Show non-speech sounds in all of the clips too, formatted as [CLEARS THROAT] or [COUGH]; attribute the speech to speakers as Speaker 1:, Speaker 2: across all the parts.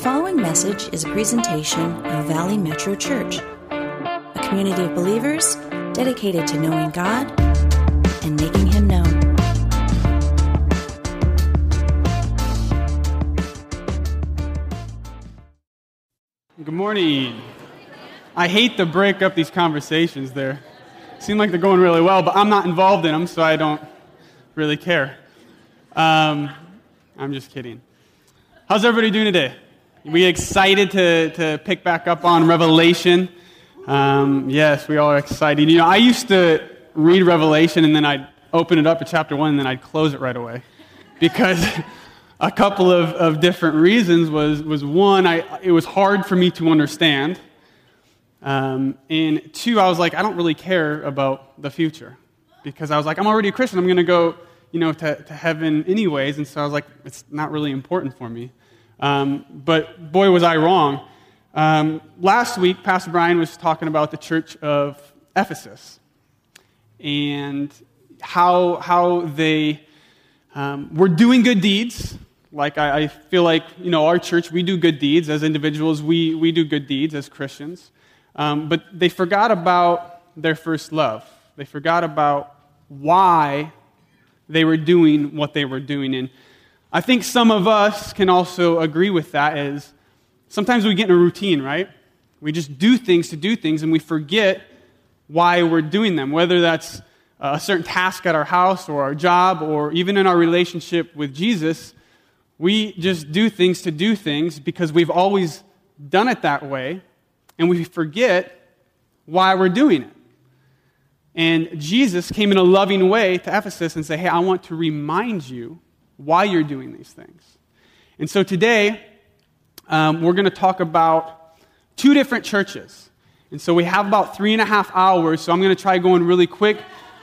Speaker 1: following message is a presentation of Valley Metro Church, a community of believers dedicated to knowing God and making Him known.
Speaker 2: Good morning. I hate to break up these conversations there. Seem like they're going really well, but I'm not involved in them, so I don't really care. Um, I'm just kidding. How's everybody doing today? We excited to, to pick back up on Revelation? Um, yes, we all are excited. You know, I used to read Revelation and then I'd open it up at chapter one and then I'd close it right away. Because [LAUGHS] a couple of, of different reasons was, was one, I, it was hard for me to understand. Um, and two, I was like, I don't really care about the future. Because I was like, I'm already a Christian. I'm going to go, you know, to, to heaven anyways. And so I was like, it's not really important for me. Um, but boy, was I wrong. Um, last week, Pastor Brian was talking about the church of Ephesus and how, how they um, were doing good deeds. Like, I, I, feel like, you know, our church, we do good deeds. As individuals, we, we do good deeds as Christians. Um, but they forgot about their first love. They forgot about why they were doing what they were doing. And I think some of us can also agree with that is sometimes we get in a routine, right? We just do things to do things and we forget why we're doing them, whether that's a certain task at our house or our job or even in our relationship with Jesus. We just do things to do things because we've always done it that way and we forget why we're doing it. And Jesus came in a loving way to Ephesus and said, Hey, I want to remind you why you're doing these things. And so today, um, we're going to talk about two different churches. And so we have about three and a half hours, so I'm going to try going really quick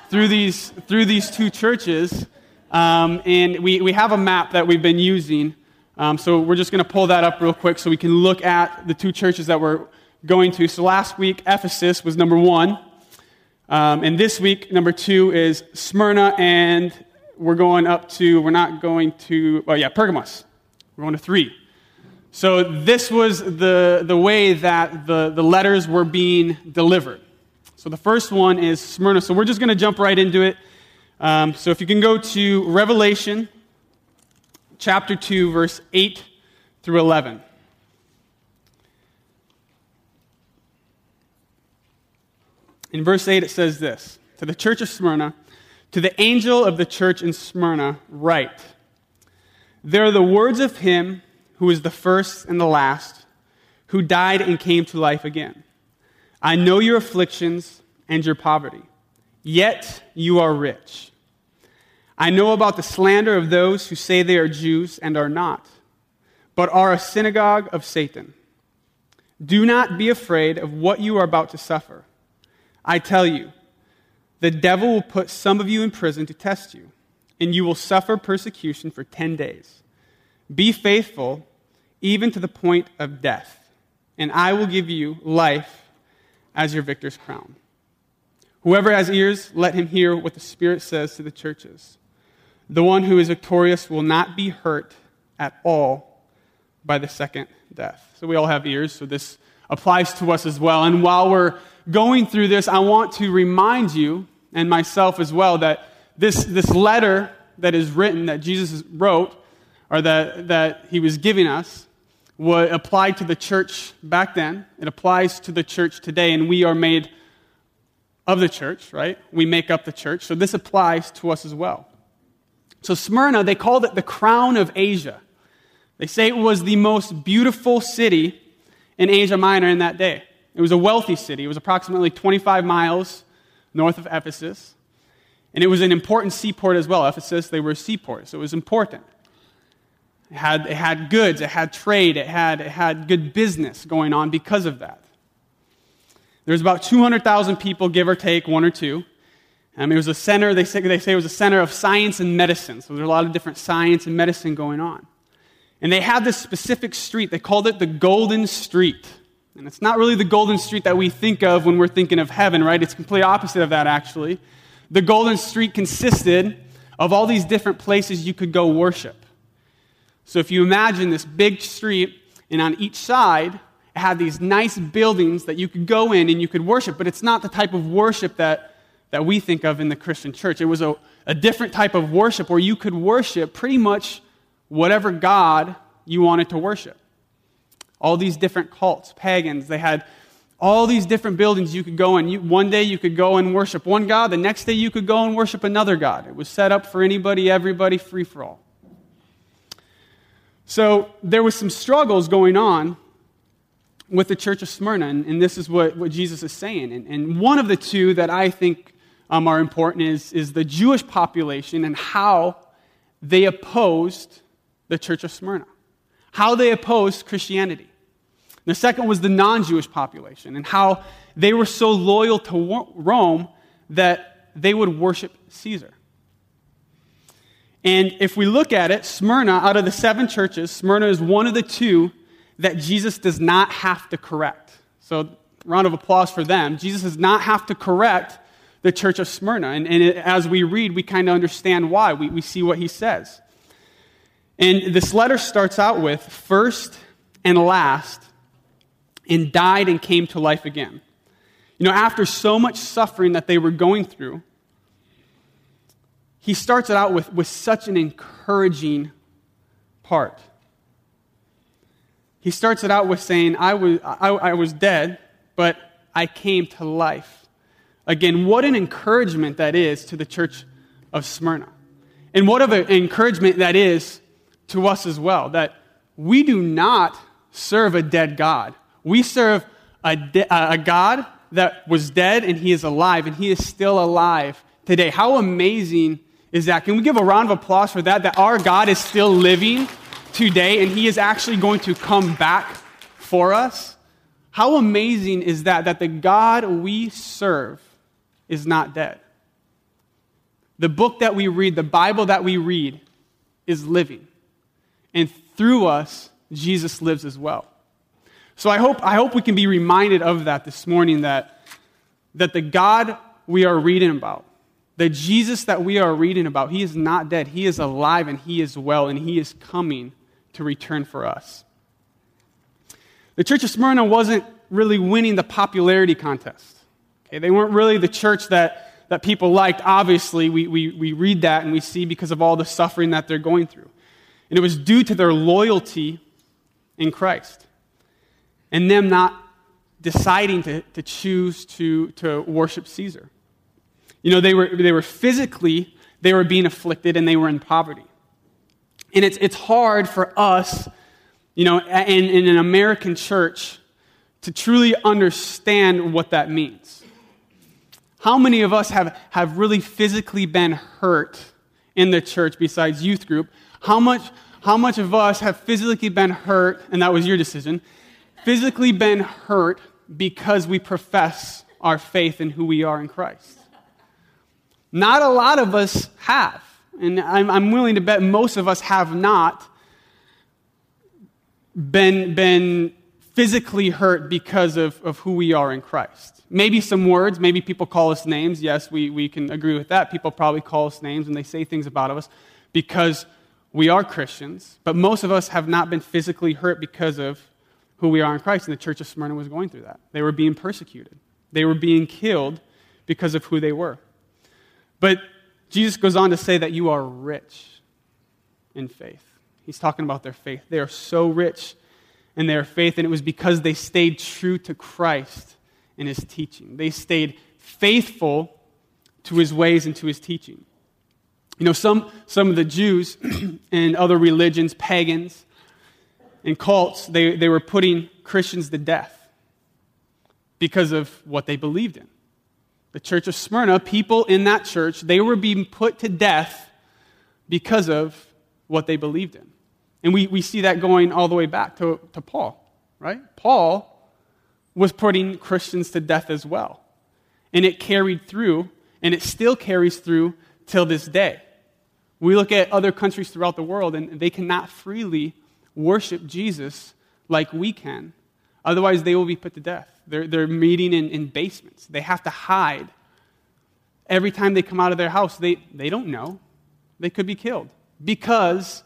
Speaker 2: through these, through these two churches. Um, and we, we have a map that we've been using. Um, so we're just going to pull that up real quick so we can look at the two churches that we're going to. So last week, Ephesus was number one. Um, and this week, number two is Smyrna and we're going up to, we're not going to, oh yeah, Pergamos. We're going to three. So this was the, the way that the, the letters were being delivered. So the first one is Smyrna. So we're just going to jump right into it. Um, so if you can go to Revelation chapter 2, verse 8 through 11. In verse 8, it says this To the church of Smyrna, to the angel of the church in Smyrna, write There are the words of him who is the first and the last, who died and came to life again. I know your afflictions and your poverty, yet you are rich. I know about the slander of those who say they are Jews and are not, but are a synagogue of Satan. Do not be afraid of what you are about to suffer. I tell you, the devil will put some of you in prison to test you, and you will suffer persecution for 10 days. Be faithful even to the point of death, and I will give you life as your victor's crown. Whoever has ears, let him hear what the Spirit says to the churches. The one who is victorious will not be hurt at all by the second death. So we all have ears, so this applies to us as well. And while we're going through this, I want to remind you, and myself as well, that this, this letter that is written, that Jesus wrote, or that, that he was giving us, what applied to the church back then. It applies to the church today, and we are made of the church, right? We make up the church. So this applies to us as well. So Smyrna, they called it the crown of Asia. They say it was the most beautiful city in Asia Minor in that day. It was a wealthy city. It was approximately 25 miles north of Ephesus. And it was an important seaport as well. Ephesus, they were a seaport, so it was important. It had, it had goods, it had trade, it had, it had good business going on because of that. There was about 200,000 people, give or take, one or two. Um, it was a center, they say, they say it was a center of science and medicine. So there were a lot of different science and medicine going on. And they had this specific street, they called it the Golden Street. And it's not really the golden street that we think of when we're thinking of heaven, right? It's complete opposite of that, actually. The golden street consisted of all these different places you could go worship. So if you imagine this big street, And on each side, it had these nice buildings that you could go in and you could worship, but it's not the type of worship that, that we think of in the Christian church. It was a, a different type of worship where you could worship pretty much whatever God you wanted to worship. All these different cults, pagans, they had all these different buildings you could go in. You, one day you could go and worship one God, the next day you could go and worship another God. It was set up for anybody, everybody, free for all. So there was some struggles going on with the church of Smyrna, and, and this is what, what Jesus is saying. And, and one of the two that I think um, are important is, is the Jewish population and how they opposed the church of Smyrna, how they opposed Christianity. The second was the non Jewish population and how they were so loyal to Rome that they would worship Caesar. And if we look at it, Smyrna, out of the seven churches, Smyrna is one of the two that Jesus does not have to correct. So, round of applause for them. Jesus does not have to correct the church of Smyrna. And, and as we read, we kind of understand why. We, we see what he says. And this letter starts out with first and last, and died and came to life again. You know, after so much suffering that they were going through, he starts it out with, with such an encouraging part. He starts it out with saying, I was, I, I was dead, but I came to life. Again, what an encouragement that is to the church of Smyrna. And what of an encouragement that is to us as well, that we do not serve a dead God. We serve a, de- a God that was dead and he is alive, and he is still alive today. How amazing is that? Can we give a round of applause for that? That our God is still living today and he is actually going to come back for us? How amazing is that? That the God we serve is not dead. The book that we read, the Bible that we read, is living. And through us, Jesus lives as well. So I hope, I hope we can be reminded of that this morning that, that the God we are reading about, the Jesus that we are reading about, he is not dead. He is alive and he is well and he is coming to return for us. The church of Smyrna wasn't really winning the popularity contest. Okay, they weren't really the church that, that people liked. Obviously, we, we, we read that and we see because of all the suffering that they're going through. And it was due to their loyalty in Christ and them not deciding to, to choose to, to worship Caesar. You know, they were, they were physically, they were being afflicted and they were in poverty. And it's, it's hard for us, you know, in, in an American church to truly understand what that means. How many of us have, have really physically been hurt in the church besides youth group? How much, how much of us have physically been hurt, and that was your decision, physically been hurt because we profess our faith in who we are in Christ. Not a lot of us have. And I'm, I'm willing to bet most of us have not been, been physically hurt because of, of who we are in Christ. Maybe some words, maybe people call us names. Yes, we, we can agree with that. People probably call us names and they say things about us because we are Christians. But most of us have not been physically hurt because of who we are in Christ. And the church of Smyrna was going through that. They were being persecuted, they were being killed because of who they were. But Jesus goes on to say that you are rich in faith. He's talking about their faith. They are so rich in their faith, and it was because they stayed true to Christ and his teaching. They stayed faithful to his ways and to his teaching. You know, some, some of the Jews [CLEARS THROAT] and other religions, pagans, and cults, they, they were putting Christians to death because of what they believed in. The church of Smyrna, people in that church, they were being put to death because of what they believed in. And we, we see that going all the way back to, to Paul, right? Paul was putting Christians to death as well. And it carried through, and it still carries through till this day. We look at other countries throughout the world, and they cannot freely worship Jesus like we can. Otherwise, they will be put to death. They're, they're meeting in, in basements. They have to hide. Every time they come out of their house, they, they don't know. They could be killed because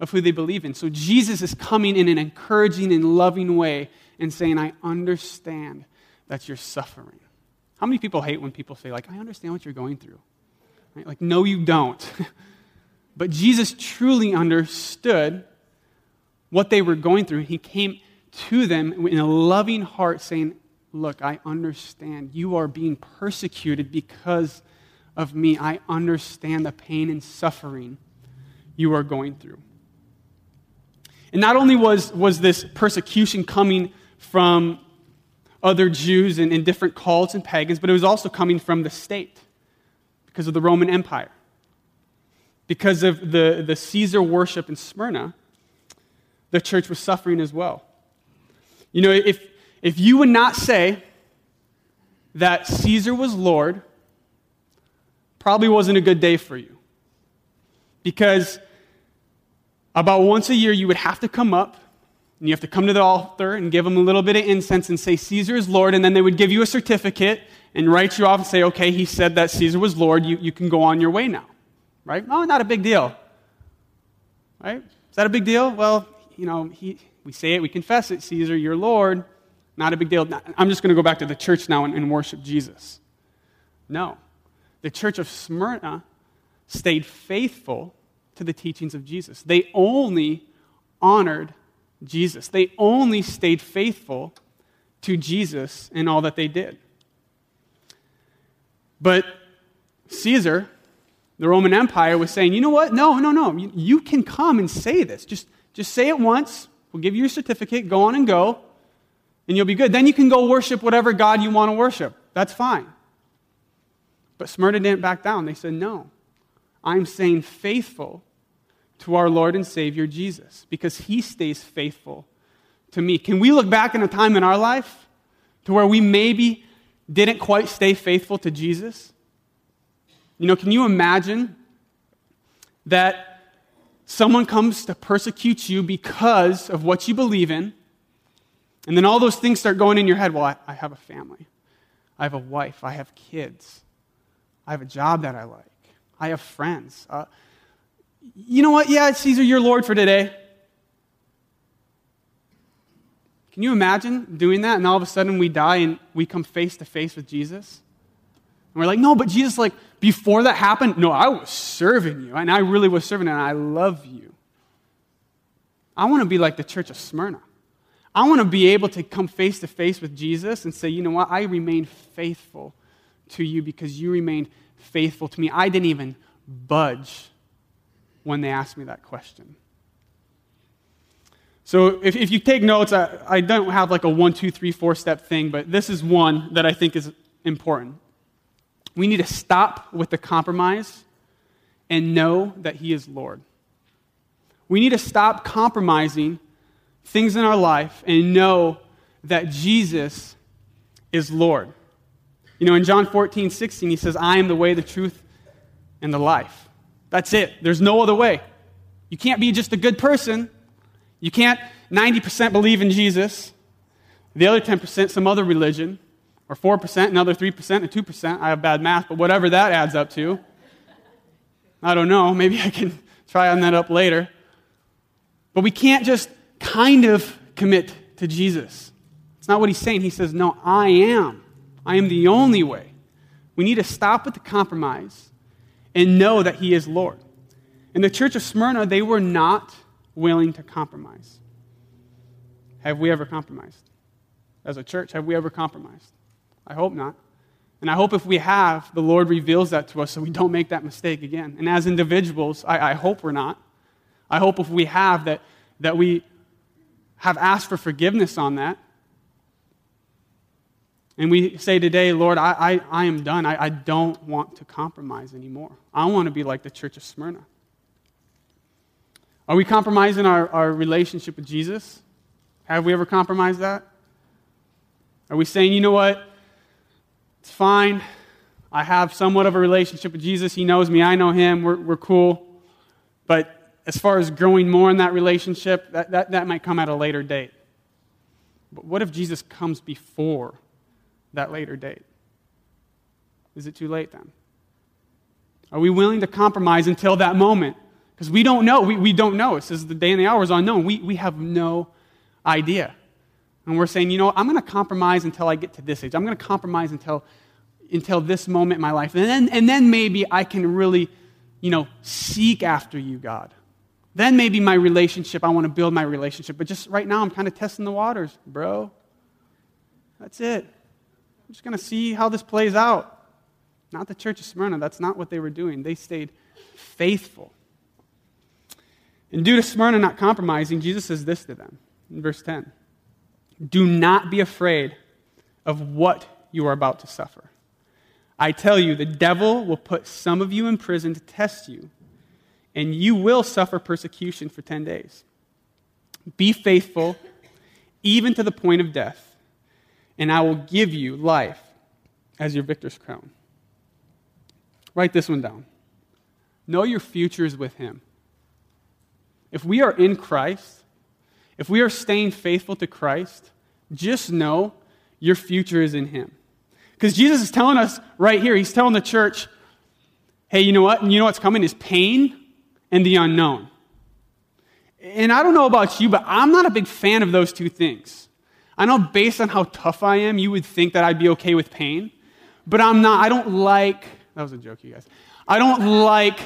Speaker 2: of who they believe in. So Jesus is coming in an encouraging and loving way and saying, I understand that you're suffering. How many people hate when people say, like, I understand what you're going through? Right? Like, no, you don't. [LAUGHS] but Jesus truly understood what they were going through. He came to them in a loving heart, saying, Look, I understand. You are being persecuted because of me. I understand the pain and suffering you are going through. And not only was, was this persecution coming from other Jews and, and different cults and pagans, but it was also coming from the state because of the Roman Empire. Because of the, the Caesar worship in Smyrna, the church was suffering as well. You know, if, if you would not say that Caesar was Lord, probably wasn't a good day for you. Because about once a year, you would have to come up and you have to come to the altar and give them a little bit of incense and say, Caesar is Lord. And then they would give you a certificate and write you off and say, okay, he said that Caesar was Lord. You, you can go on your way now. Right? No, not a big deal. Right? Is that a big deal? Well, you know, he, we say it, we confess it. Caesar, you're Lord. Not a big deal. I'm just going to go back to the church now and, and worship Jesus. No. The church of Smyrna stayed faithful to the teachings of Jesus. They only honored Jesus. They only stayed faithful to Jesus in all that they did. But Caesar, the Roman Empire, was saying, you know what? No, no, no. You, can come and say this. Just, just say it once. We'll give you your certificate. Go on and go, and you'll be good. Then you can go worship whatever God you want to worship. That's fine. But Smyrna didn't back down. They said, no. I'm saying faithful to our Lord and Savior Jesus because he stays faithful to me. Can we look back in a time in our life to where we maybe didn't quite stay faithful to Jesus? You know, can you imagine that someone comes to persecute you because of what you believe in, and then all those things start going in your head? Well, I, I have a family, I have a wife, I have kids, I have a job that I like, I have friends. Uh, you know what? Yeah, Caesar, you're Lord for today. Can you imagine doing that and all of a sudden we die and we come face to face with Jesus? And we're like, no, but Jesus, like, before that happened, no, I was serving you. And I really was serving, and I love you. I want to be like the church of Smyrna. I want to be able to come face to face with Jesus and say, you know what? I remained faithful to you because you remained faithful to me. I didn't even budge when they ask me that question. So if, if you take notes, I, I don't have like a one, two, three, four step thing, but this is one that I think is important. We need to stop with the compromise and know that He is Lord. We need to stop compromising things in our life and know that Jesus is Lord. You know, in John 14, 16, he says, I am the way, the truth, and the life. That's it. There's no other way. You can't be just a good person. You can't 90% believe in Jesus, the other 10% some other religion, or 4%, another 3%, and 2%. I have bad math, but whatever that adds up to. I don't know. Maybe I can [LAUGHS] try on that up later. But we can't just kind of commit to Jesus. It's not what he's saying. He says, No, I am. I am the only way. We need to stop with the compromise and know that He is Lord. In the church of Smyrna, they were not willing to compromise. Have we ever compromised? As a church, have we ever compromised? I hope not. And I hope if we have, the Lord reveals that to us so we don't make that mistake again. And as individuals, I, I hope we're not. I hope if we have, that, that we have asked for forgiveness on that and we say today, Lord, I, I, I am done. I, I don't want to compromise anymore. I want to be like the church of Smyrna. Are we compromising our, our relationship with Jesus? Have we ever compromised that? Are we saying, you know what? It's fine. I have somewhat of a relationship with Jesus. He knows me. I know him. We're, we're cool. But as far as growing more in that relationship, that, that, that might come at a later date. But what if Jesus comes before that later date? Is it too late then? Are we willing to compromise until that moment? Because we don't know. We, we don't know. It says the day and the hour is unknown. We, we have no idea. And we're saying, you know, I'm going to compromise until I get to this age. I'm going to compromise until, until this moment in my life. And then, and then maybe I can really, you know, seek after you, God. Then maybe my relationship, I want to build my relationship. But just right now, I'm kind of testing the waters, bro. That's it. I'm just going to see how this plays out. Not the church of Smyrna. That's not what they were doing. They stayed faithful. And due to Smyrna not compromising, Jesus says this to them in verse 10 Do not be afraid of what you are about to suffer. I tell you, the devil will put some of you in prison to test you, and you will suffer persecution for 10 days. Be faithful, even to the point of death, and I will give you life as your victor's crown. Write this one down. Know your future is with Him. If we are in Christ, if we are staying faithful to Christ, just know your future is in Him. Because Jesus is telling us right here, He's telling the church, hey, you know what? And you know what's coming is pain and the unknown. And I don't know about you, but I'm not a big fan of those two things. I know based on how tough I am, you would think that I'd be okay with pain, but I'm not. I don't like that was a joke, you guys. I don't like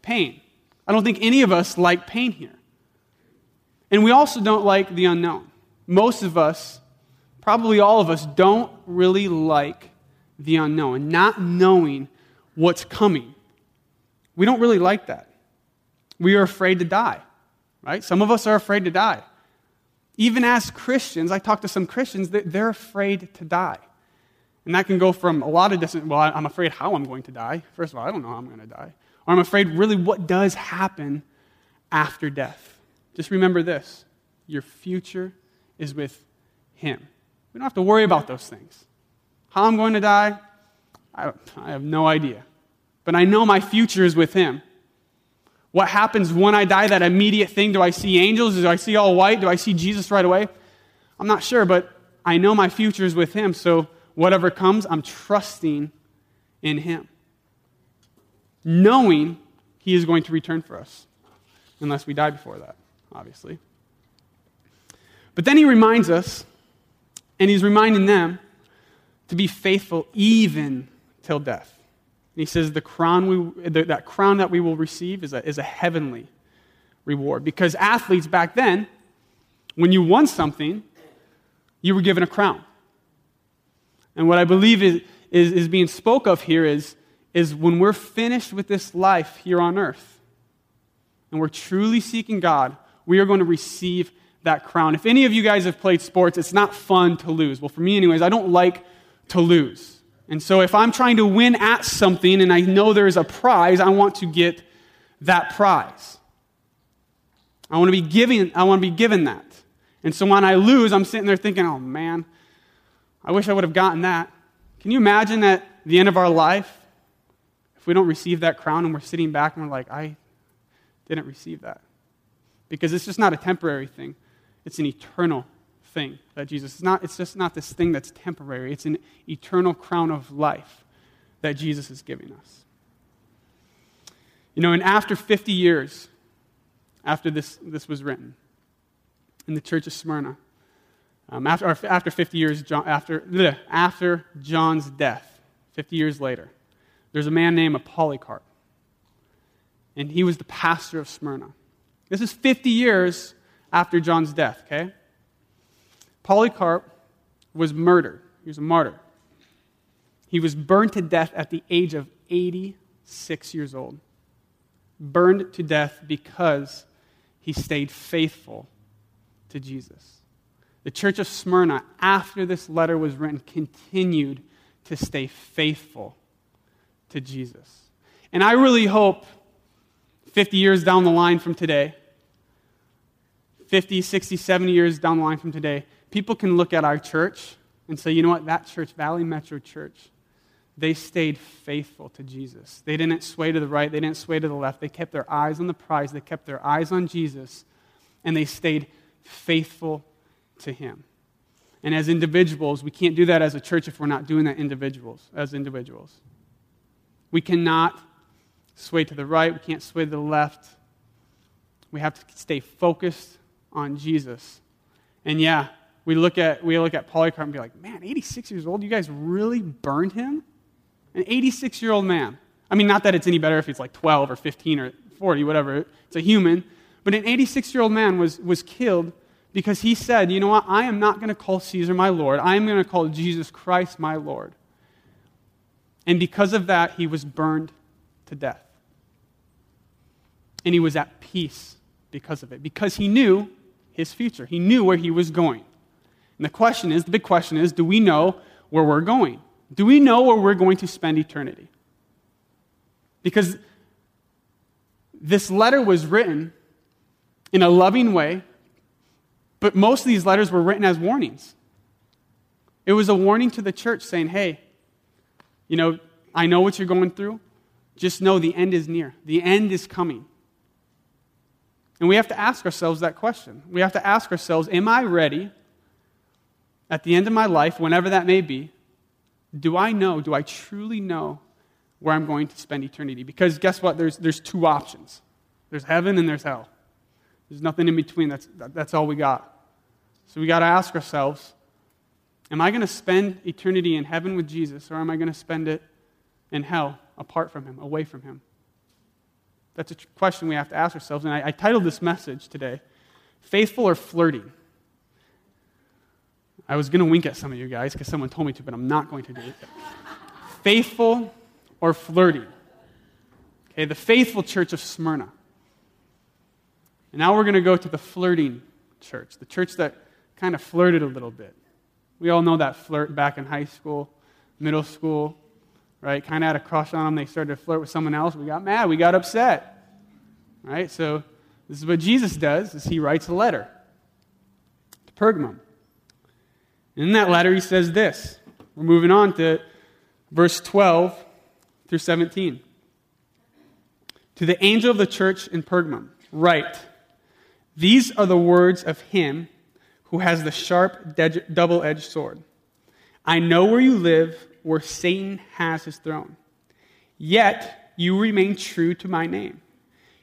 Speaker 2: pain. I don't think any of us like pain here. And we also don't like the unknown. Most of us, probably all of us, don't really like the unknown, not knowing what's coming. We don't really like that. We are afraid to die, right? Some of us are afraid to die. Even as Christians, I talk to some Christians, they're afraid to die. And that can go from a lot of different, well, I'm afraid how I'm going to die. First of all, I don't know how I'm going to die. Or I'm afraid really what does happen after death. Just remember this your future is with Him. We don't have to worry about those things. How I'm going to die, I, I have no idea. But I know my future is with Him. What happens when I die, that immediate thing? Do I see angels? Do I see all white? Do I see Jesus right away? I'm not sure, but I know my future is with Him. So whatever comes, I'm trusting in Him, knowing He is going to return for us, unless we die before that, obviously. But then He reminds us, and He's reminding them to be faithful even till death. And he says the crown we, that crown that we will receive is a, is a heavenly reward. Because athletes back then, when you won something, you were given a crown. And what I believe is, is, is being spoke of here is, is when we're finished with this life here on earth and we're truly seeking God, we are going to receive that crown. If any of you guys have played sports, it's not fun to lose. Well, for me, anyways, I don't like to lose. And so if I'm trying to win at something and I know there's a prize, I want to get that prize. I want to be giving, I want to be given that. And so when I lose, I'm sitting there thinking, oh man, I wish I would have gotten that. Can you imagine at the end of our life, if we don't receive that crown and we're sitting back and we're like, I didn't receive that? Because it's just not a temporary thing, it's an eternal thing that Jesus is not, it's just not this thing that's temporary. It's an eternal crown of life that Jesus is giving us. You know, and after 50 years, after this, this was written, in the church of Smyrna, um, after, after 50 years, John, after, bleh, after John's death, 50 years later, there's a man named Polycarp. And he was the pastor of Smyrna. This is 50 years after John's death, okay? Polycarp was murdered. He was a martyr. He was burned to death at the age of 86 years old. Burned to death because he stayed faithful to Jesus. The church of Smyrna, after this letter was written, continued to stay faithful to Jesus. And I really hope 50 years down the line from today, 50, 60, 70 years down the line from today, people can look at our church and say, you know what, that church, Valley Metro Church, they stayed faithful to Jesus. They didn't sway to the right, they didn't sway to the left. They kept their eyes on the prize, they kept their eyes on Jesus, and they stayed faithful to Him. And as individuals, we can't do that as a church if we're not doing that individuals, as individuals. We cannot sway to the right, we can't sway to the left. We have to stay focused on Jesus. And yeah, we look at, we look at Polycarp and be like, man, 86 years old, you guys really burned him? An 86 year old man. I mean, not that it's any better if he's like 12 or 15 or 40, whatever. It's a human. But an 86 year old man was, was killed because he said, you know what? I am not going to call Caesar my Lord. I am going to call Jesus Christ my Lord. And because of that, he was burned to death. And he was at peace because of it, because he knew his future. He knew where he was going. And the question is the big question is do we know where we're going? Do we know where we're going to spend eternity? Because this letter was written in a loving way, but most of these letters were written as warnings. It was a warning to the church saying, hey, you know, I know what you're going through. Just know the end is near, the end is coming. And we have to ask ourselves that question. We have to ask ourselves, am I ready at the end of my life, whenever that may be? Do I know, do I truly know where I'm going to spend eternity? Because guess what? There's, there's two options there's heaven and there's hell. There's nothing in between. That's, that's all we got. So we got to ask ourselves Am I going to spend eternity in heaven with Jesus, or am I going to spend it in hell apart from Him, away from Him? That's a question we have to ask ourselves. And I, I titled this message today Faithful or Flirting? I was going to wink at some of you guys because someone told me to, but I'm not going to do it. faithful or flirting? Okay, the faithful church of Smyrna. And now we're going to go to the flirting church, the church that kind of flirted a little bit. We all know that flirt back in high school, middle school, right? Kind of had a crush on them. They started to flirt with someone else. We got mad. We got upset, right? So this is what Jesus does: is he writes a letter to Pergamum. In that letter, he says this. We're moving on to verse 12 through 17. To the angel of the church in Pergamum, write, These are the words of him who has the sharp, double edged sword. I know where you live, where Satan has his throne. Yet you remain true to my name.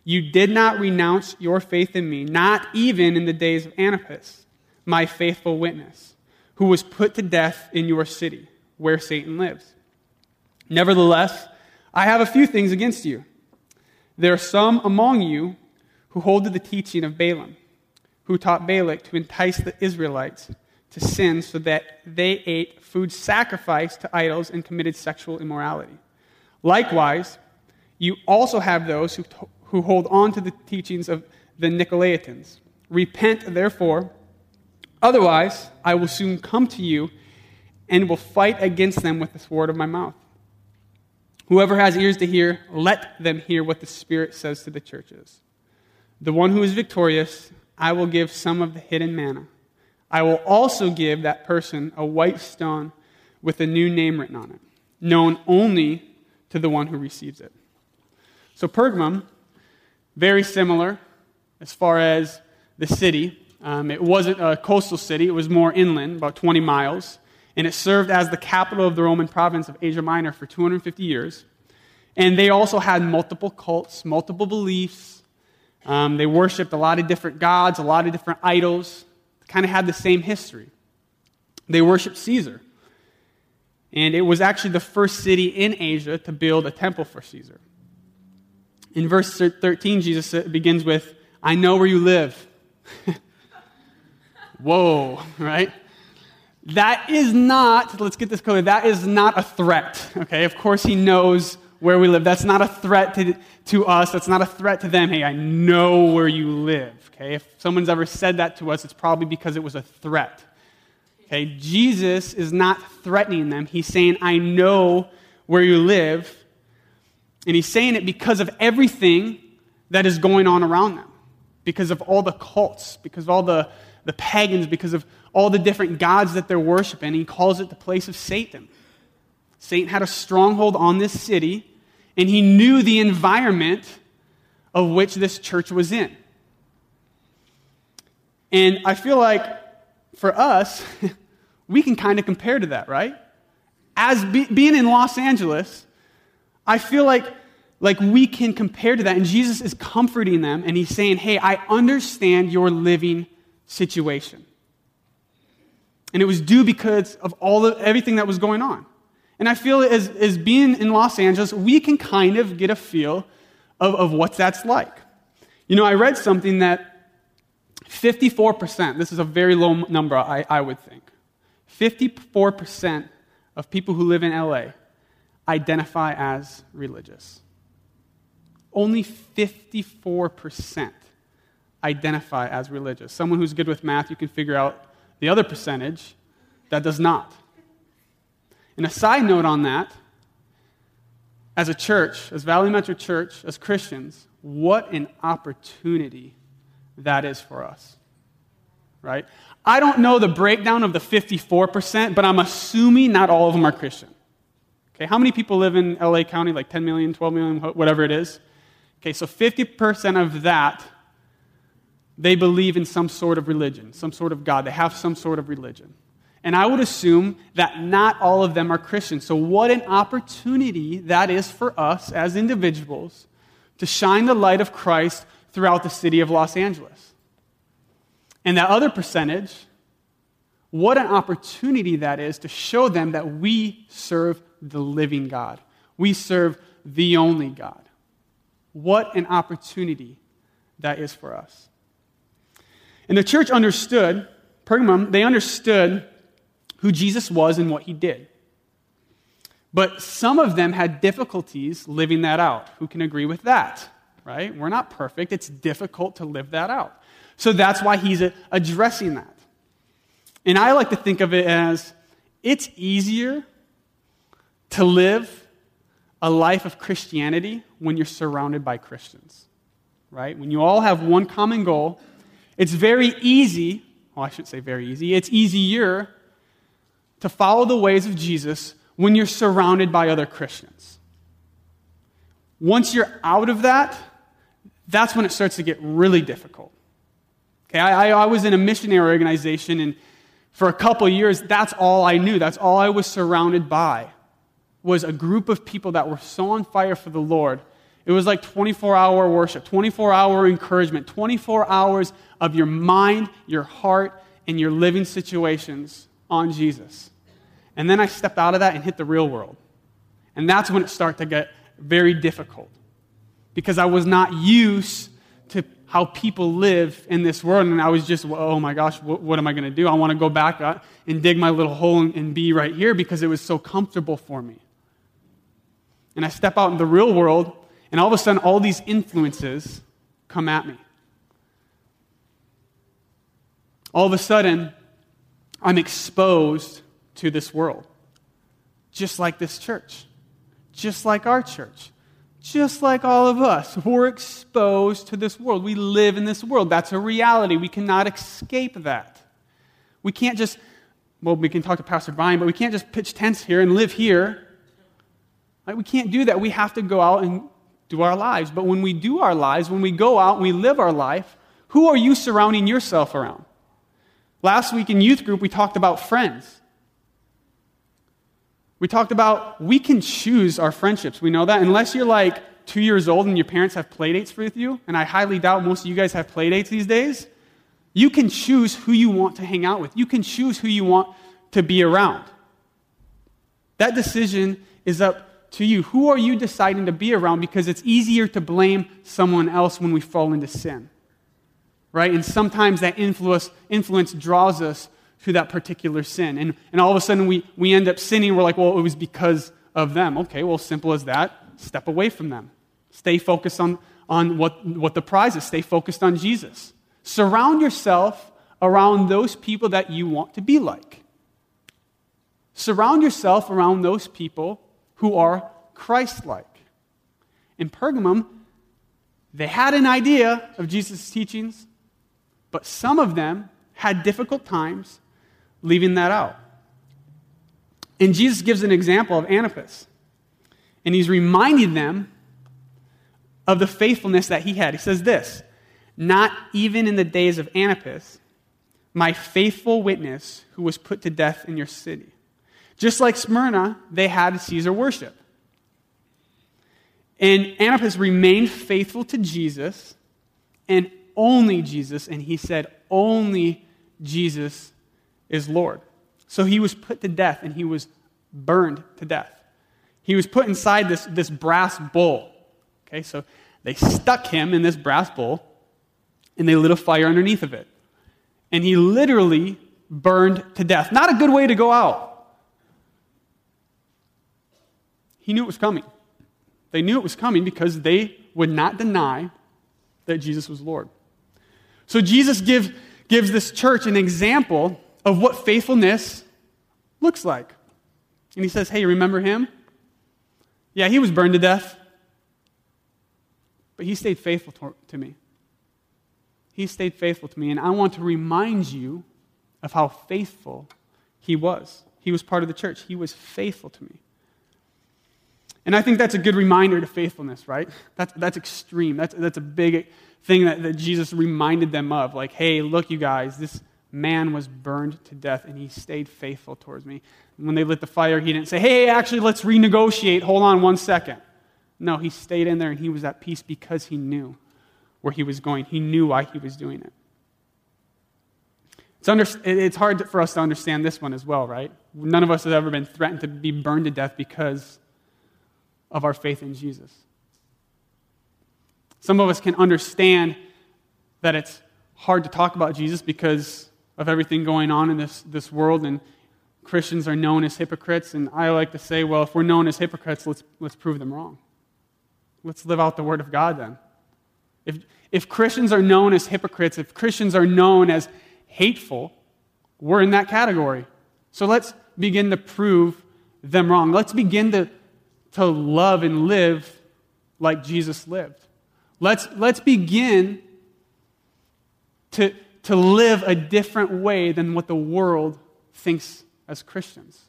Speaker 2: You did not renounce your faith in me, not even in the days of Antipas, my faithful witness, who was put to death in your city, where Satan lives. Nevertheless, I have a few things against you. There are some among you who hold to the teaching of Balaam who taught Balak to entice the Israelites to sin so that they ate food sacrificed to idols and committed sexual immorality. Likewise, you also have those who, who hold on to the teachings of the Nicolaitans. Repent, therefore, otherwise, I will soon come to you and will fight against them with the sword of my mouth. Whoever has ears to hear, let them hear what the Spirit says to the churches. The one who is victorious I will give some of the hidden manna. I will also give that person a white stone with a new name written on it, known only to the one who receives it. So, Pergamum, very similar as far as the city. Um, it wasn't a coastal city, it was more inland, about 20 miles. And it served as the capital of the Roman province of Asia Minor for 250 years. And they also had multiple cults, multiple beliefs, um, they worshiped a lot of different gods, a lot of different idols, kind of had the same history. They worshiped Caesar. And it was actually the first city in Asia to build a temple for Caesar. In verse 13, Jesus begins with, I know where you live. [LAUGHS] Whoa, [LAUGHS] right? That is not, let's get this clear, that is not a threat, okay? Of course, he knows where we live. That's not a threat to, to us. That's not a threat to them. Hey, I know where you live. Okay? If someone's ever said that to us, it's probably because it was a threat. Okay? Jesus is not threatening them. He's saying, I know where you live. And he's saying it because of everything that is going on around them. Because of all the cults, because of all the, the pagans, because of all the different gods that they're worshiping. He calls it the place of Satan. Satan had a stronghold on this city and he knew the environment of which this church was in. And I feel like for us, [LAUGHS] we can kind of compare to that, right? As be, being in Los Angeles, I feel like like we can compare to that. And Jesus is comforting them and he's saying, Hey, I understand your living situation. And it was due because of all the, everything that was going on. And I feel as, as being in Los Angeles, we can kind of get a feel of, of what that's like. You know, I read something that 54%, this is a very low number, I, I would think. 54% of people who live in LA identify as religious. Only 54% identify as religious. Someone who's good with math, you can figure out the other percentage that does not. And a side note on that, as a church, as Valley Metro Church, as Christians, what an opportunity that is for us. Right? I don't know the breakdown of the 54%, but I'm assuming not all of them are Christian. Okay, how many people live in LA County? Like 10 million, 12 million, whatever it is? Okay, so 50% of that they believe in some sort of religion, some sort of God. They have some sort of religion. And I would assume that not all of them are Christians. So, what an opportunity that is for us as individuals to shine the light of Christ throughout the city of Los Angeles. And that other percentage, what an opportunity that is to show them that we serve the living God. We serve the only God. What an opportunity that is for us. And the church understood, Pergamum, they understood who Jesus was and what he did. But some of them had difficulties living that out. Who can agree with that? Right? We're not perfect. It's difficult to live that out. So that's why he's addressing that. And I like to think of it as it's easier to live a life of Christianity when you're surrounded by Christians. Right? When you all have one common goal it's very easy, well, I shouldn't say very easy, it's easier to follow the ways of Jesus when you're surrounded by other Christians. Once you're out of that, that's when it starts to get really difficult. Okay, I, I, I was in a missionary organization, and for a couple years, that's all I knew. That's all I was surrounded by was a group of people that were so on fire for the Lord it was like 24 hour worship, 24 hour encouragement, 24 hours of your mind, your heart, and your living situations on Jesus. And then I stepped out of that and hit the real world. And that's when it started to get very difficult because I was not used to how people live in this world. And I was just, oh my gosh, what, what am I going to do? I want to go back uh, and dig my little hole and, and be right here because it was so comfortable for me. And I step out in the real world and all of a sudden, all these influences come at me. All of a sudden, I'm exposed to this world. Just like this church. Just like our church. Just like all of us. We're exposed to this world. We live in this world. That's a reality. We cannot escape that. We can't just, well, we can talk to Pastor Brian, but we can't just pitch tents here and live here. Like, we can't do that. We have to go out and do our lives. But when we do our lives, when we go out and we live our life, who are you surrounding yourself around? Last week in youth group, we talked about friends. We talked about we can choose our friendships. We know that. Unless you're like two years old and your parents have playdates with you, and I highly doubt most of you guys have playdates these days, you can choose who you want to hang out with. You can choose who you want to be around. That decision is up to you. Who are you deciding to be around? Because it's easier to blame someone else when we fall into sin. Right? And sometimes that influence, influence draws us to that particular sin. And, and all of a sudden we, we end up sinning. We're like, well, it was because of them. Okay, well, simple as that. Step away from them. Stay focused on, on what, what the prize is. Stay focused on Jesus. Surround yourself around those people that you want to be like. Surround yourself around those people who are Christ like. In Pergamum, they had an idea of Jesus' teachings, but some of them had difficult times leaving that out. And Jesus gives an example of Antipas. And he's reminding them of the faithfulness that he had. He says this Not even in the days of Antipas, my faithful witness who was put to death in your city. Just like Smyrna, they had Caesar worship. And Antipas remained faithful to Jesus and only Jesus, and he said, Only Jesus is Lord. So he was put to death and he was burned to death. He was put inside this, this brass bowl. Okay, so they stuck him in this brass bowl and they lit a fire underneath of it. And he literally burned to death. Not a good way to go out. He knew it was coming. They knew it was coming because they would not deny that Jesus was Lord. So Jesus give, gives this church an example of what faithfulness looks like. And he says, Hey, remember him? Yeah, he was burned to death, but he stayed faithful to, to me. He stayed faithful to me, and I want to remind you of how faithful he was. He was part of the church, he was faithful to me. And I think that's a good reminder to faithfulness, right? That's, that's extreme. That's, that's a big thing that, that Jesus reminded them of. Like, hey, look, you guys, this man was burned to death and he stayed faithful towards me. And when they lit the fire, he didn't say, hey, actually, let's renegotiate. Hold on one second. No, he stayed in there and he was at peace because he knew where he was going. He knew why he was doing it. It's, under, it's hard for us to understand this one as well, right? None of us has ever been threatened to be burned to death because of our faith in Jesus. Some of us can understand that it's hard to talk about Jesus because of everything going on in this, this world, and Christians are known as hypocrites. And I like to say, well, if we're known as hypocrites, let's, let's prove them wrong. Let's live out the Word of God then. If, if Christians are known as hypocrites, if Christians are known as hateful, we're in that category. So let's begin to prove them wrong. Let's begin to to love and live like Jesus lived. Let's, let's begin to, to live a different way than what the world thinks as Christians.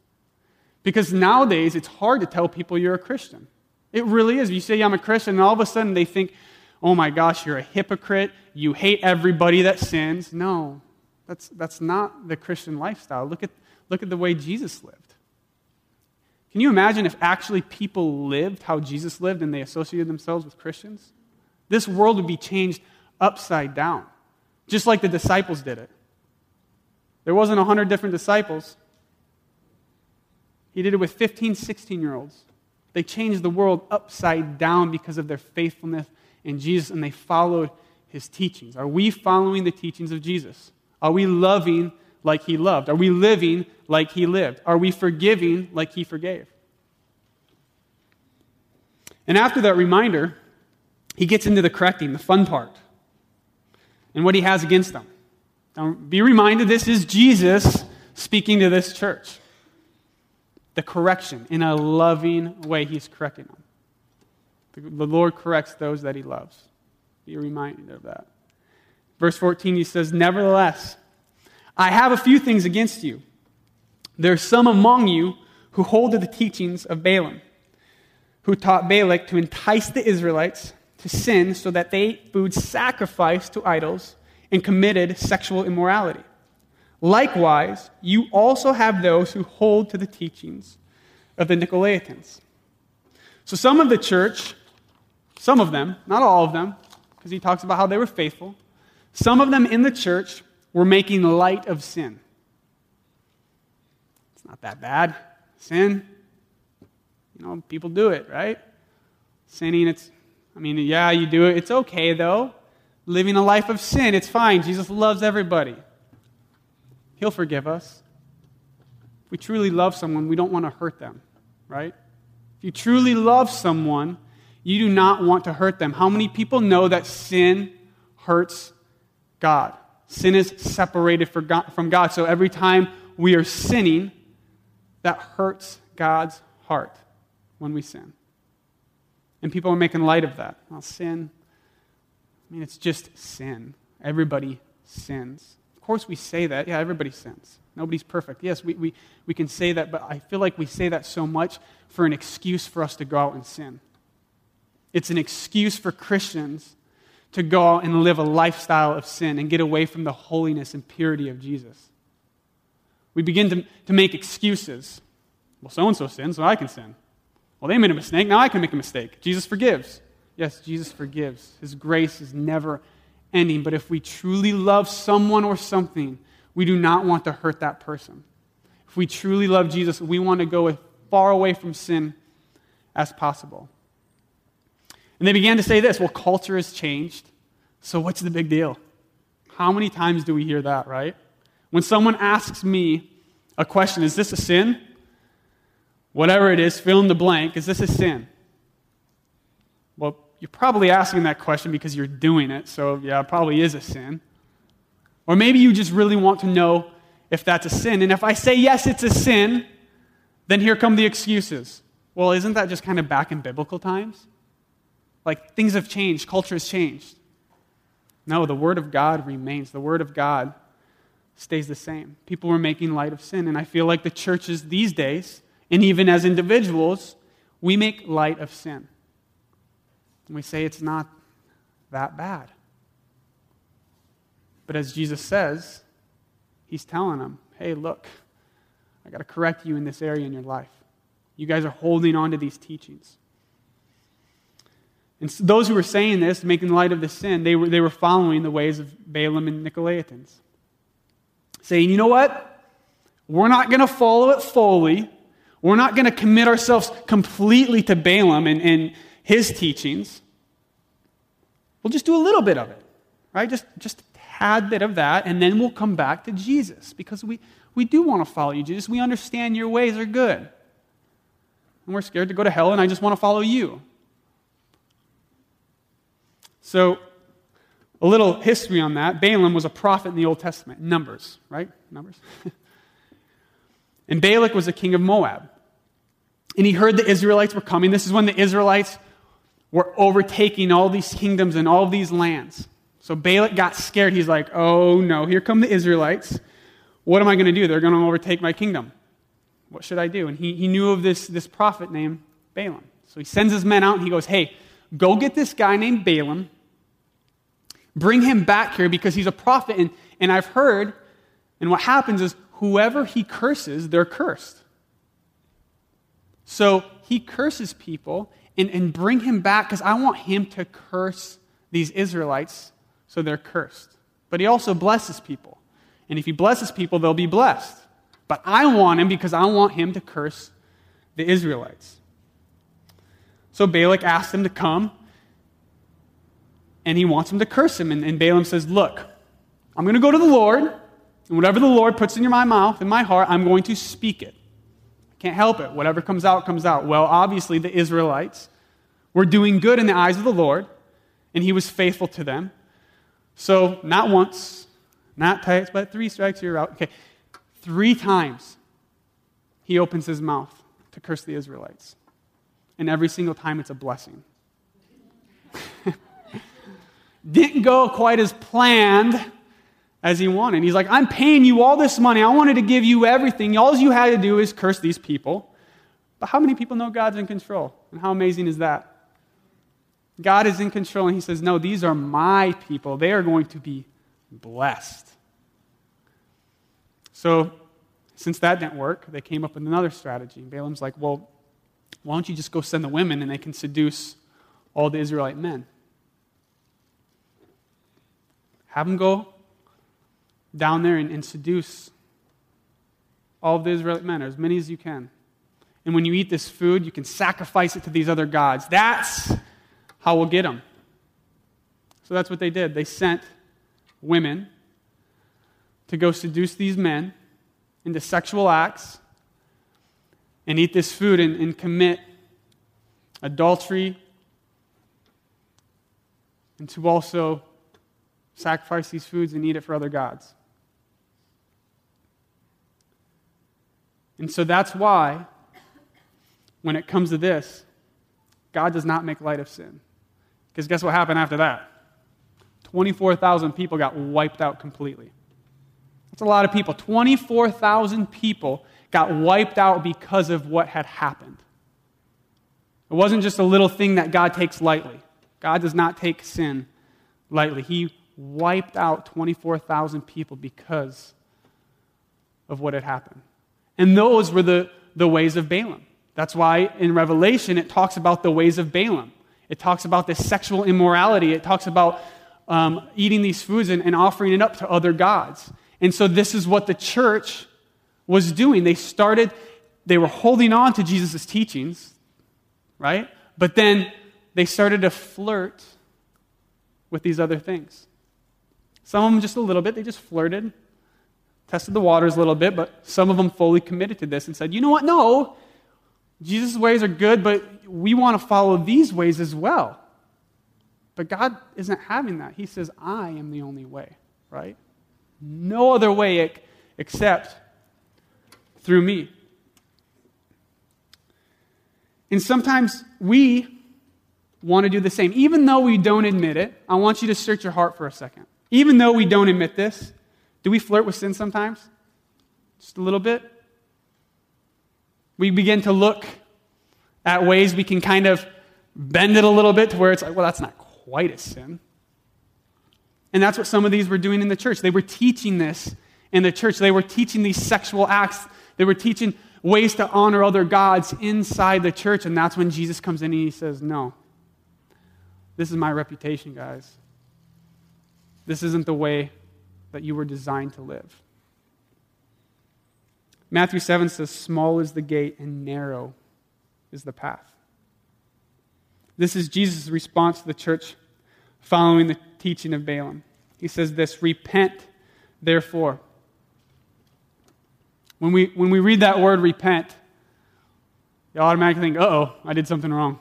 Speaker 2: Because nowadays, it's hard to tell people you're a Christian. It really is. You say, I'm a Christian, and all of a sudden they think, oh my gosh, you're a hypocrite. You hate everybody that sins. No, that's, that's not the Christian lifestyle. Look at, look at the way Jesus lived. Can you imagine if actually people lived how Jesus lived and they associated themselves with Christians? This world would be changed upside down, just like the disciples did it. There wasn't 100 different disciples. He did it with 15, 16 year olds. They changed the world upside down because of their faithfulness in Jesus and they followed his teachings. Are we following the teachings of Jesus? Are we loving like he loved? Are we living like he lived? Are we forgiving like he forgave? And after that reminder, he gets into the correcting, the fun part, and what he has against them. Now, be reminded this is Jesus speaking to this church. The correction in a loving way, he's correcting them. The Lord corrects those that he loves. Be reminded of that. Verse 14, he says, Nevertheless, I have a few things against you. There are some among you who hold to the teachings of Balaam, who taught Balak to entice the Israelites to sin so that they ate food to idols and committed sexual immorality. Likewise, you also have those who hold to the teachings of the Nicolaitans. So some of the church, some of them, not all of them, because he talks about how they were faithful, some of them in the church we're making light of sin. It's not that bad. Sin, you know, people do it, right? Sinning, it's, I mean, yeah, you do it. It's okay, though. Living a life of sin, it's fine. Jesus loves everybody. He'll forgive us. If we truly love someone, we don't want to hurt them, right? If you truly love someone, you do not want to hurt them. How many people know that sin hurts God? Sin is separated from God. So every time we are sinning, that hurts God's heart when we sin. And people are making light of that. Well, sin, I mean, it's just sin. Everybody sins. Of course, we say that. Yeah, everybody sins. Nobody's perfect. Yes, we, we, we can say that, but I feel like we say that so much for an excuse for us to go out and sin. It's an excuse for Christians to go out and live a lifestyle of sin and get away from the holiness and purity of Jesus. We begin to, to make excuses. Well, so and so sins, so I can sin. Well, they made a mistake. Now I can make a mistake. Jesus forgives. Yes, Jesus forgives. His grace is never ending. But if we truly love someone or something, we do not want to hurt that person. If we truly love Jesus, we want to go as far away from sin as possible. And they began to say this well, culture has changed, so what's the big deal? How many times do we hear that, right? When someone asks me a question, is this a sin? Whatever it is, fill in the blank, is this a sin? Well, you're probably asking that question because you're doing it, so yeah, it probably is a sin. Or maybe you just really want to know if that's a sin. And if I say yes, it's a sin, then here come the excuses. Well, isn't that just kind of back in biblical times? Like things have changed, culture has changed. No, the Word of God remains. The Word of God stays the same. People were making light of sin. And I feel like the churches these days, and even as individuals, we make light of sin. And we say it's not that bad. But as Jesus says, He's telling them, hey, look, I got to correct you in this area in your life. You guys are holding on to these teachings. And so those who were saying this, making light of the sin, they were, they were following the ways of Balaam and Nicolaitans. Saying, you know what? We're not going to follow it fully. We're not going to commit ourselves completely to Balaam and, and his teachings. We'll just do a little bit of it, right? Just, just a tad bit of that, and then we'll come back to Jesus because we, we do want to follow you, Jesus. We understand your ways are good. And we're scared to go to hell, and I just want to follow you. So, a little history on that. Balaam was a prophet in the Old Testament. Numbers, right? Numbers. [LAUGHS] and Balak was the king of Moab. And he heard the Israelites were coming. This is when the Israelites were overtaking all these kingdoms and all these lands. So Balak got scared. He's like, oh no, here come the Israelites. What am I going to do? They're going to overtake my kingdom. What should I do? And he, he knew of this, this prophet named Balaam. So he sends his men out and he goes, hey, Go get this guy named Balaam, bring him back here because he's a prophet. And, and I've heard, and what happens is whoever he curses, they're cursed. So he curses people and, and bring him back because I want him to curse these Israelites so they're cursed. But he also blesses people. And if he blesses people, they'll be blessed. But I want him because I want him to curse the Israelites. So Balak asked him to come, and he wants him to curse him. And, and Balaam says, Look, I'm going to go to the Lord, and whatever the Lord puts in my mouth, in my heart, I'm going to speak it. I can't help it. Whatever comes out, comes out. Well, obviously, the Israelites were doing good in the eyes of the Lord, and he was faithful to them. So, not once, not twice, but three strikes, you're out. Okay. Three times he opens his mouth to curse the Israelites and every single time it's a blessing. [LAUGHS] Didn't go quite as planned as he wanted. He's like, I'm paying you all this money. I wanted to give you everything. All you had to do is curse these people. But how many people know God's in control? And how amazing is that? God is in control, and he says, No, these are my people. They are going to be blessed. So, since that didn't work, they came up with another strategy. Balaam's like, Well, why don't you just go send the women and they can seduce all the Israelite men? Have them go down there and, and seduce all of the Israelite men, or as many as you can. And when you eat this food, you can sacrifice it to these other gods. That's how we'll get them. So that's what they did. They sent women to go seduce these men into sexual acts and eat this food and, and commit adultery and to also sacrifice these foods and eat it for other gods. And so that's why, when it comes to this, God does not make light of sin. Because guess what happened after that? 24,000 people got wiped out completely. That's a lot of people. 24,000 people got wiped out because of what had happened. It wasn't just a little thing that God takes lightly. God does not take sin lightly. He wiped out 24,000 people because of what had happened. And those were the, the ways of Balaam. That's why in Revelation it talks about the ways of Balaam. It talks about this sexual immorality. It talks about um, eating these foods and, and offering it up to other gods. And so this is what the church was doing. They started, they were holding on to Jesus' teachings, right? But then they started to flirt with these other things. Some of them just a little bit, they just flirted, tested the waters a little bit, but some of them fully committed to this and said, you know what? No, Jesus' ways are good, but we want to follow these ways as well. But God isn't having that. He says, I am the only way, right? No other way except through me. And sometimes we want to do the same. Even though we don't admit it, I want you to search your heart for a second. Even though we don't admit this, do we flirt with sin sometimes? Just a little bit? We begin to look at ways we can kind of bend it a little bit to where it's like, well, that's not quite a sin. And that's what some of these were doing in the church. They were teaching this in the church. They were teaching these sexual acts. They were teaching ways to honor other gods inside the church. And that's when Jesus comes in and he says, No, this is my reputation, guys. This isn't the way that you were designed to live. Matthew 7 says, Small is the gate and narrow is the path. This is Jesus' response to the church following the teaching of Balaam. He says this Repent, therefore. When we, when we read that word repent, you automatically think, uh oh, I did something wrong.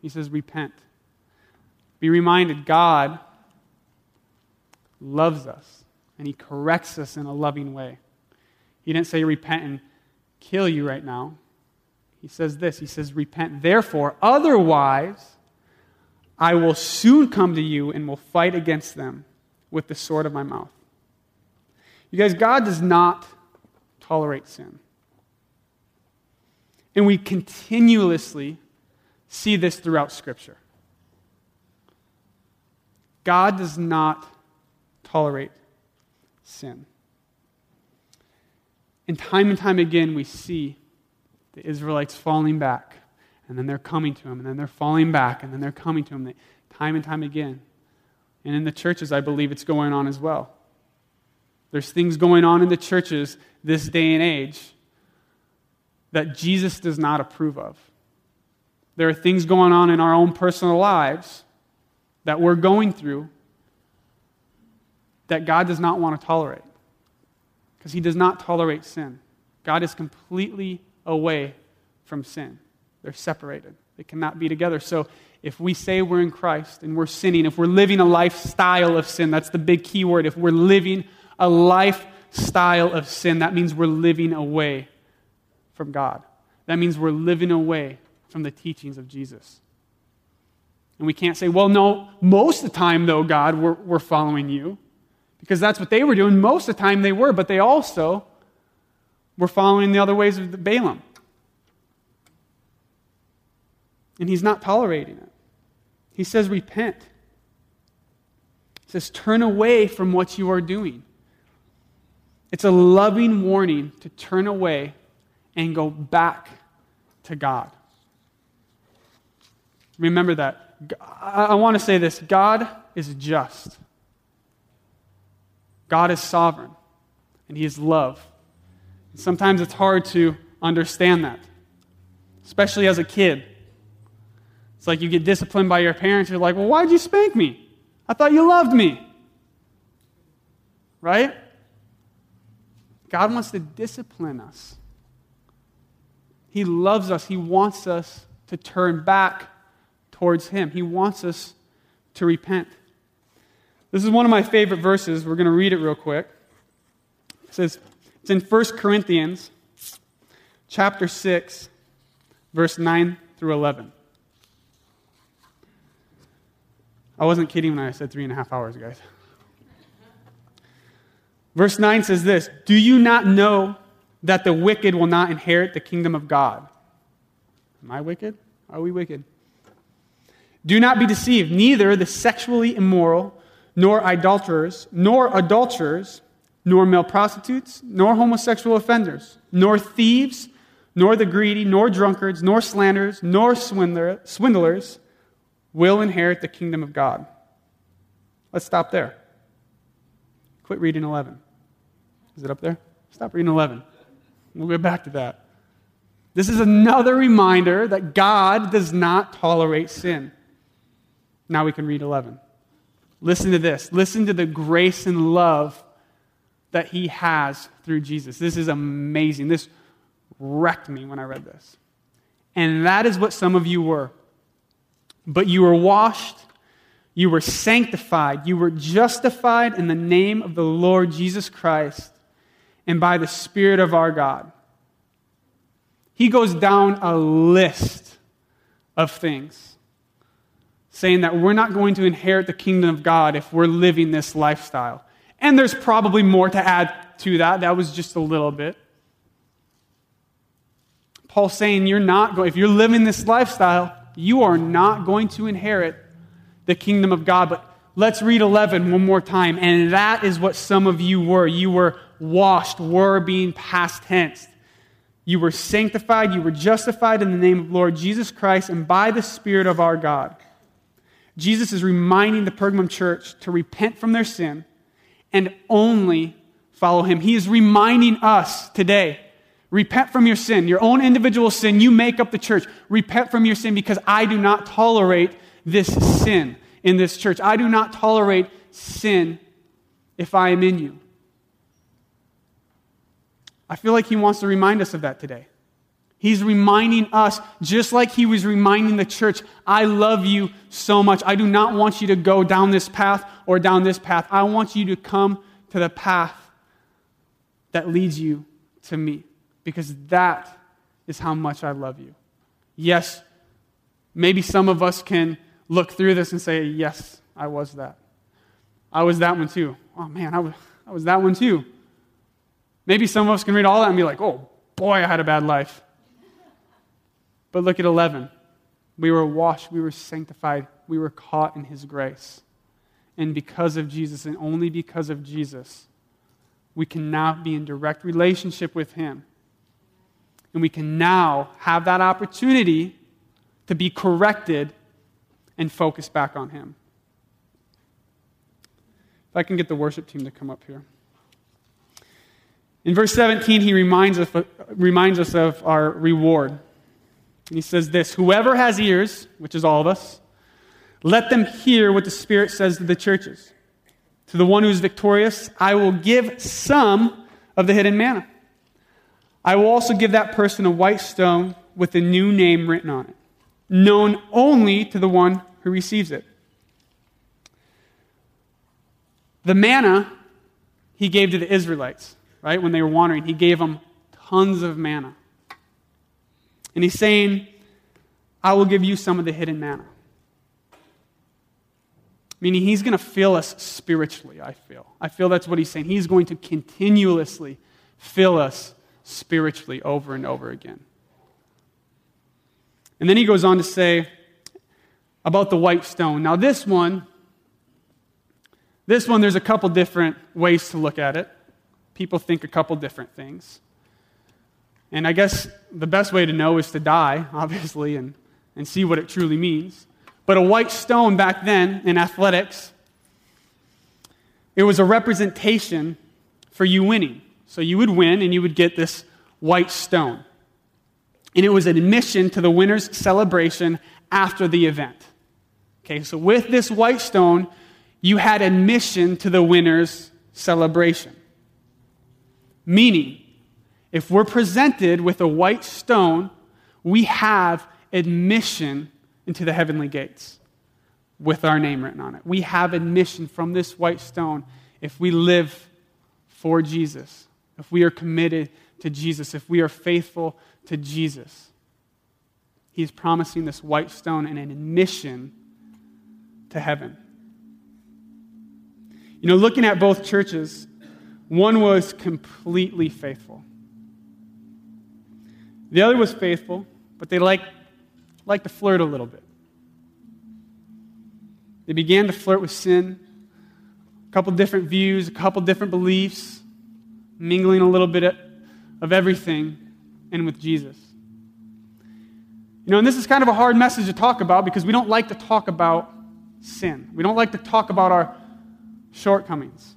Speaker 2: He says, Repent. Be reminded God loves us and He corrects us in a loving way. He didn't say repent and kill you right now. He says this He says, Repent, therefore, otherwise I will soon come to you and will fight against them with the sword of my mouth. You guys, God does not tolerate sin. And we continuously see this throughout Scripture. God does not tolerate sin. And time and time again, we see the Israelites falling back, and then they're coming to him, and then they're falling back, and then they're coming to him time and time again. And in the churches, I believe it's going on as well. There's things going on in the churches this day and age that Jesus does not approve of. There are things going on in our own personal lives that we're going through that God does not want to tolerate because He does not tolerate sin. God is completely away from sin. They're separated, they cannot be together. So if we say we're in Christ and we're sinning, if we're living a lifestyle of sin, that's the big key word. If we're living a lifestyle of sin, that means we're living away from God. That means we're living away from the teachings of Jesus. And we can't say, well, no, most of the time, though, God, we're, we're following you. Because that's what they were doing. Most of the time they were, but they also were following the other ways of Balaam. And he's not tolerating it. He says, repent. He says, turn away from what you are doing. It's a loving warning to turn away and go back to God. Remember that. I, want to say this God is just, God is sovereign, and He is love. And sometimes it's hard to understand that, especially as a kid. It's like you get disciplined by your parents. You're like, well, why'd you spank me? I thought you loved me. Right? God wants to discipline us. He loves us. He wants us to turn back towards Him. He wants us to repent. This is one of my favorite verses. We're going to read it real quick. It says, it's in 1 Corinthians chapter 6, verse 9 through 11. I wasn't kidding when I said three and a half hours, guys. Verse 9 says this Do you not know that the wicked will not inherit the kingdom of God? Am I wicked? Are we wicked? Do not be deceived. Neither the sexually immoral, nor idolaters, nor adulterers, nor male prostitutes, nor homosexual offenders, nor thieves, nor the greedy, nor drunkards, nor slanderers, nor swindler, swindlers will inherit the kingdom of God. Let's stop there. Quit reading 11. Is it up there? Stop reading 11. We'll get back to that. This is another reminder that God does not tolerate sin. Now we can read 11. Listen to this. Listen to the grace and love that he has through Jesus. This is amazing. This wrecked me when I read this. And that is what some of you were. But you were washed, you were sanctified, you were justified in the name of the Lord Jesus Christ and by the Spirit of our God. He goes down a list of things saying that we're not going to inherit the kingdom of God if we're living this lifestyle. And there's probably more to add to that. That was just a little bit. Paul's saying you're not going, if you're living this lifestyle, you are not going to inherit the kingdom of God. But let's read 11 one more time. And that is what some of you were. You were washed, were being past tense. You were sanctified, you were justified in the name of Lord Jesus Christ and by the Spirit of our God. Jesus is reminding the Pergamum church to repent from their sin and only follow him. He is reminding us today repent from your sin, your own individual sin. You make up the church. Repent from your sin because I do not tolerate this sin in this church. I do not tolerate sin if I am in you. I feel like he wants to remind us of that today. He's reminding us, just like he was reminding the church, I love you so much. I do not want you to go down this path or down this path. I want you to come to the path that leads you to me because that is how much I love you. Yes, maybe some of us can look through this and say, Yes, I was that. I was that one too. Oh man, I was, I was that one too. Maybe some of us can read all that and be like, Oh boy, I had a bad life. But look at 11. We were washed, we were sanctified, we were caught in His grace. And because of Jesus, and only because of Jesus, we can now be in direct relationship with Him. And we can now have that opportunity to be corrected and focus back on Him. If I can get the worship team to come up here. In verse 17, he reminds us, reminds us of our reward. And he says this Whoever has ears, which is all of us, let them hear what the Spirit says to the churches. To the one who is victorious, I will give some of the hidden manna. I will also give that person a white stone with a new name written on it, known only to the one who receives it. The manna he gave to the Israelites, right, when they were wandering, he gave them tons of manna. And he's saying, I will give you some of the hidden manna. Meaning, he's going to fill us spiritually, I feel. I feel that's what he's saying. He's going to continuously fill us spiritually over and over again. And then he goes on to say about the white stone. Now, this one, this one, there's a couple different ways to look at it. People think a couple different things. And I guess the best way to know is to die, [LAUGHS] obviously, and, and see what it truly means. But a white stone back then in athletics, it was a representation for you winning. So you would win and you would get this white stone. And it was an admission to the winner's celebration after the event. Okay, so with this white stone, you had admission to the winner's celebration. Meaning, if we're presented with a white stone, we have admission into the heavenly gates with our name written on it. We have admission from this white stone if we live for Jesus, if we are committed to Jesus, if we are faithful to Jesus. He's promising this white stone and an admission to heaven. You know, looking at both churches, one was completely faithful. The other was faithful, but they liked, liked to flirt a little bit. They began to flirt with sin, a couple different views, a couple different beliefs, mingling a little bit of everything. and with Jesus. You know, and this is kind of a hard message to talk about because we don't like to talk about sin. We don't like to talk about our shortcomings.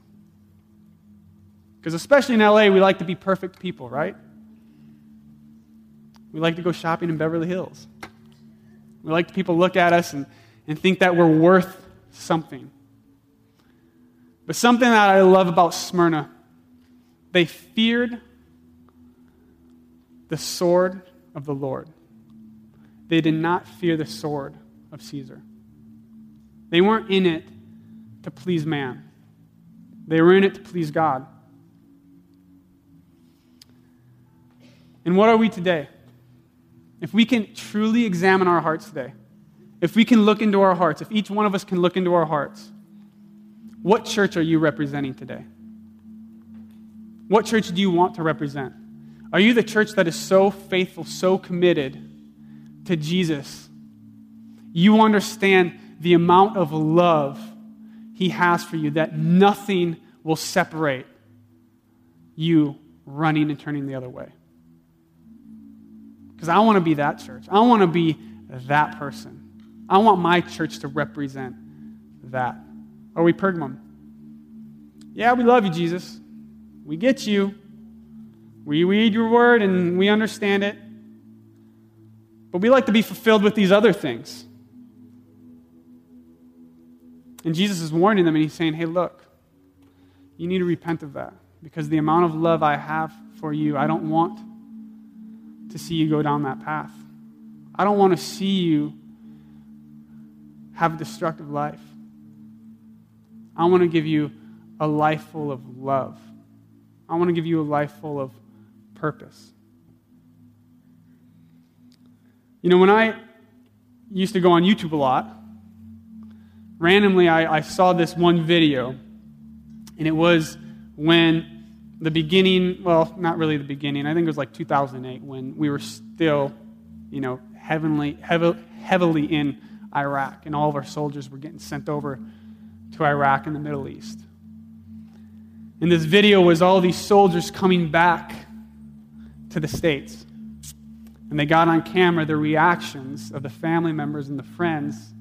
Speaker 2: Because especially in LA, we like to be perfect people, right? We like to go shopping in Beverly Hills. We like people look at us and, and think that we're worth something. But something that I love about Smyrna, they feared the sword of the Lord. They did not fear the sword of Caesar. They weren't in it to please man, they were in it to please God. And what are we today? If we can truly examine our hearts today, if we can look into our hearts, if each one of us can look into our hearts, what church are you representing today? What church do you want to represent? Are you the church that is so faithful, so committed to Jesus? You understand the amount of love He has for you that nothing will separate you running and turning the other way. Because I want to be that church. I want to be that person. I want my church to represent that. Are we Pergamum? Yeah, we love you, Jesus. We get you. We read your word and we understand it. But we like to be fulfilled with these other things. And Jesus is warning them and he's saying, hey, look, you need to repent of that because the amount of love I have for you, I don't want to see you go down that path. I don't want to see you have a destructive life. I want to give you a life full of love. I want to give you a life full of purpose. You know, when I used to go on YouTube a lot, randomly I, I saw this one video, and it was when the beginning, well, not really the beginning, I think it was like 2008 when we were still, you know, heavenly, heavily, heavily in Iraq, and all of our soldiers were getting sent over to Iraq and the Middle East. And this video was all these soldiers coming back to the States. And they got on camera the reactions of the family members and the friends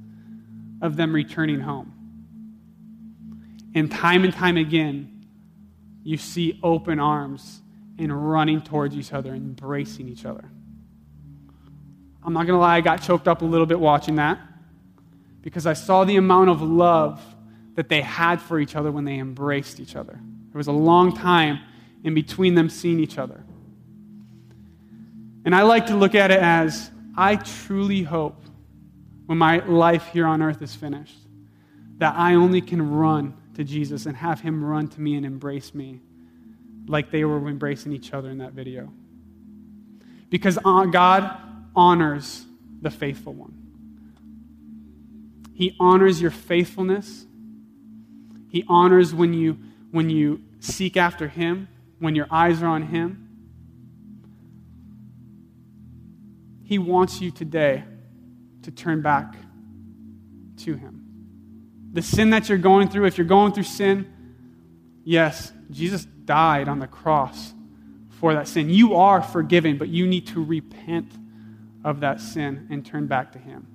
Speaker 2: of them returning home. And time and time again, you see open arms and running towards each other, embracing each other. I'm not going to lie, I got choked up a little bit watching that because I saw the amount of love that they had for each other when they embraced each other. There was a long time in between them seeing each other. And I like to look at it as I truly hope when my life here on earth is finished that I only can run to Jesus and have him run to me and embrace me like they were embracing each other in that video. Because uh, God honors the faithful one. He honors your faithfulness. He honors when you when you seek after him, when your eyes are on him. He wants you today to turn back to him the sin that you're going through, if you're going through sin, yes, Jesus died on the cross for that sin. You are forgiven, but you need to repent of that sin and turn back to Him.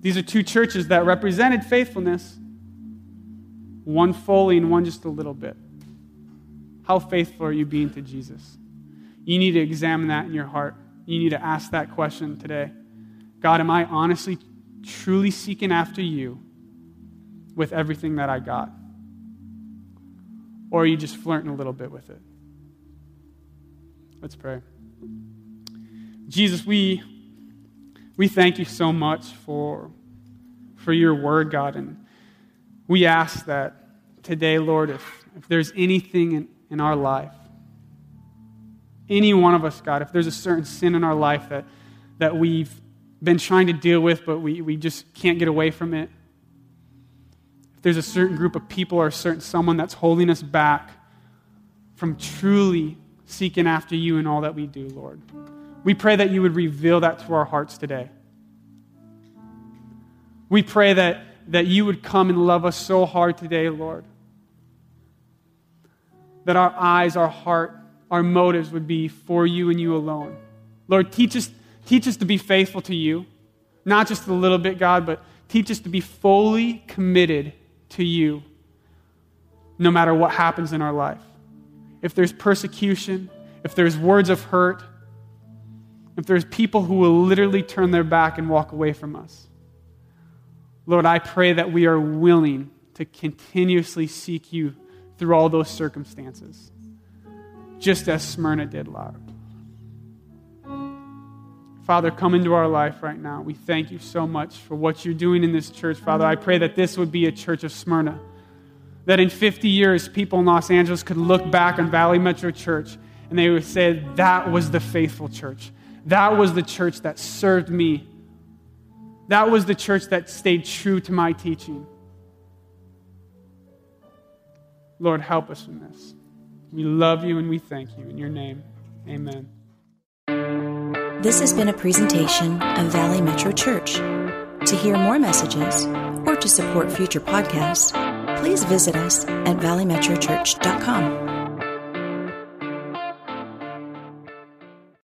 Speaker 2: These are two churches that represented faithfulness, one fully and one just a little bit. How faithful are you being to Jesus? You need to examine that in your heart. You need to ask that question today God, am I honestly truly seeking after you with everything that I got? Or are you just flirting a little bit with it? Let's pray. Jesus, we, we thank you so much for, for your word, God. And we ask that today, Lord, if, if there's anything in, in our life, any one of us, God, if there's a certain sin in our life that, that we've been trying to deal with, but we, we just can't get away from it. If there's a certain group of people or a certain someone that's holding us back from truly seeking after you in all that we do, Lord, we pray that you would reveal that to our hearts today. We pray that, that you would come and love us so hard today, Lord, that our eyes, our heart, our motives would be for you and you alone. Lord, teach us, teach us to be faithful to you, not just a little bit, God, but teach us to be fully committed to you no matter what happens in our life. If there's persecution, if there's words of hurt, if there's people who will literally turn their back and walk away from us. Lord, I pray that we are willing to continuously seek you through all those circumstances, just as Smyrna did, Lord. Father, come into our life right now. We thank you so much for what you're doing in this church, Father. I pray that this would be a church of Smyrna. That in 50 years, people in Los Angeles could look back on Valley Metro Church and they would say, that was the faithful church. That was the church that served me. That was the church that stayed true to my teaching. Lord, help us in this. We love you and we thank you. In your name, amen.
Speaker 1: This has been a presentation of Valley Metro Church. To hear more messages or to support future podcasts, please visit us at valleymetrochurch.com.